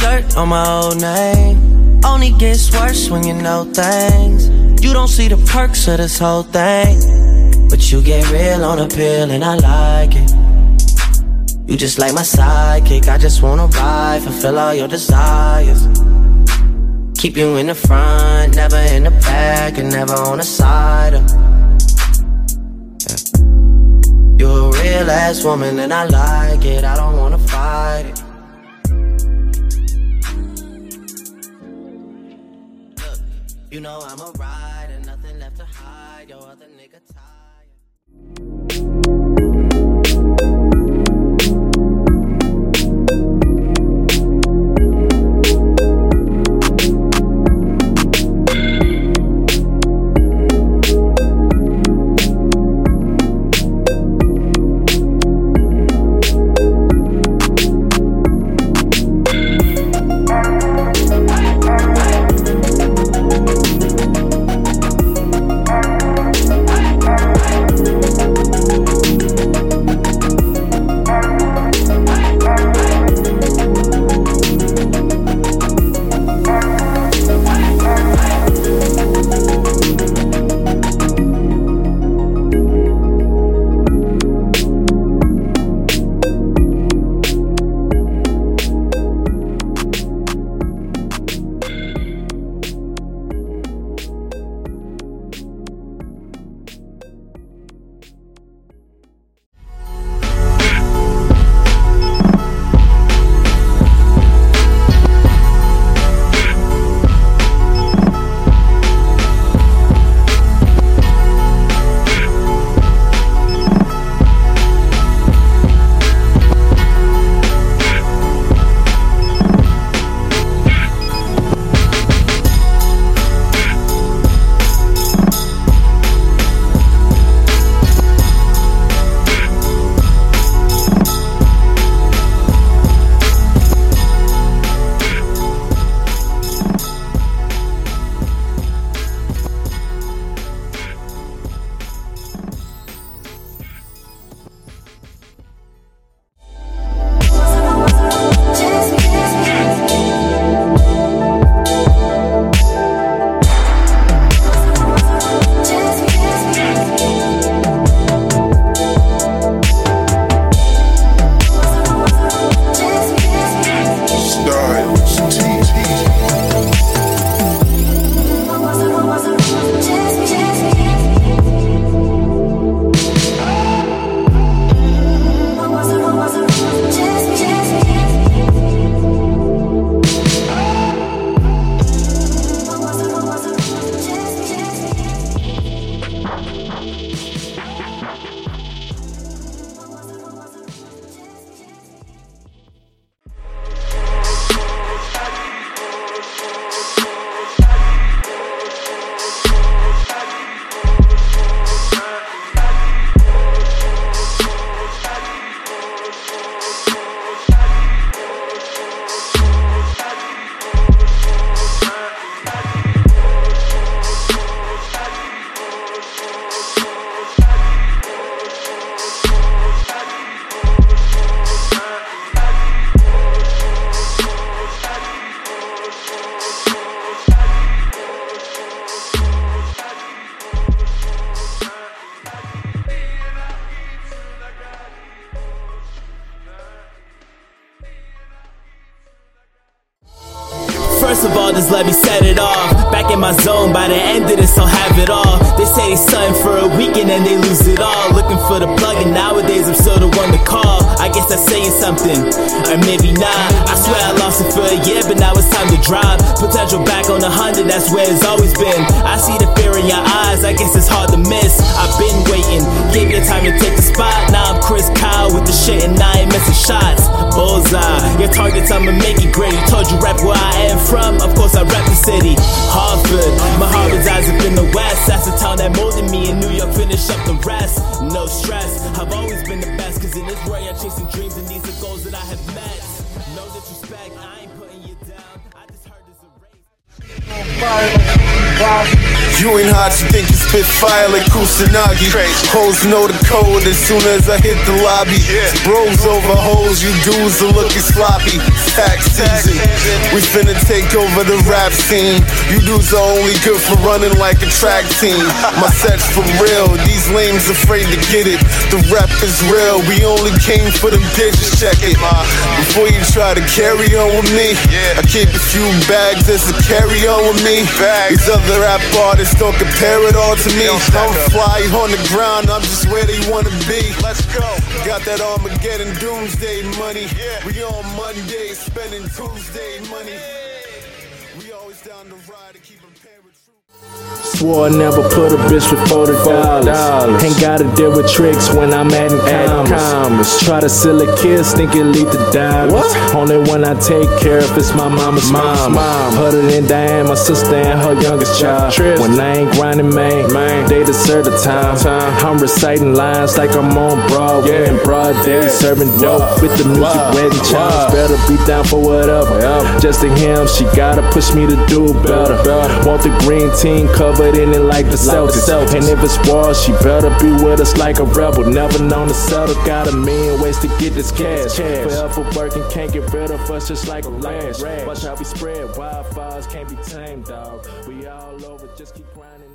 dirt on my old name. Only gets worse when you know things. You don't see the perks of this whole thing. But you get real on a pill and I like it. You just like my sidekick, I just wanna ride, fulfill all your desires. Keep you in the front, never in the back, and never on the side. Yeah. You're a real ass woman, and I like it, I don't wanna fight it. You know I'm a rider, nothing left to hide, your other nigga tired. Me set it off. Back in my zone, by the end of this, I'll have it all. They say they something for a weekend and they lose it all. Looking for the plug, and nowadays I'm still the one to call. I guess that's saying something, or maybe not. I swear I lost it for a year, but now it's time to drop. Potential back on a hundred, that's where it's always been. I see the fear in your eyes, I guess it's hard to miss. I've been waiting, gave you time to take the spot. Now I'm Chris Kyle with the shit, and I ain't missing shots. Bullseye, your targets, I'ma make it great. Told you rap where I from, of course I rap the city. Harvard, my heart resides up in the west. That's the town that molded me, In New York finish up the rest. No stress, I've always been the best, cause in this world I'm chasing dreams, and these are goals that I have met. No disrespect, I ain't putting you down. I just heard there's a race. You ain't hot, you think you spit fire like Kusanagi. Hoes know the code as soon as I hit the lobby. Bros over hoes, you dudes are looking sloppy. Tax season, We finna take over the rap scene. You dudes are only good for running like a track team. My set's for real, these lames afraid to get it. The rap is real, we only came for them digits, check it. Before you try to carry on with me, I keep a few bags as a carry on with me. These other rap artists don't compare it all to me. I'm fly on the ground, I'm just where they wanna be. Let's go. Got that Armageddon doomsday money. We on Monday, spending Tuesday money. We always down to ride to keep a parent true. Swore I never put a bitch before the dollars. Ain't gotta deal with tricks when I'm adding commas. Try to seal a kiss, think it lead to diamonds. Only when I take care if it's my mama's mom. Other than Diane, my sister and her youngest child. When I ain't grinding, man, they deserve the time. time. I'm reciting lines like I'm on Broadway and broad day, serving dope with the music wedding chimes. Better be down for whatever. Just to him, she gotta push me to do better. Want the green team covered in it like the Celtics. And if it's war, she better be with us like a rebel. Never known to settle. Got a million ways to get this cash. Forever working, can't get rid of us just like a rash. Watch how we spread. Wildfires can't be tamed, dog. We all over, just keep grinding.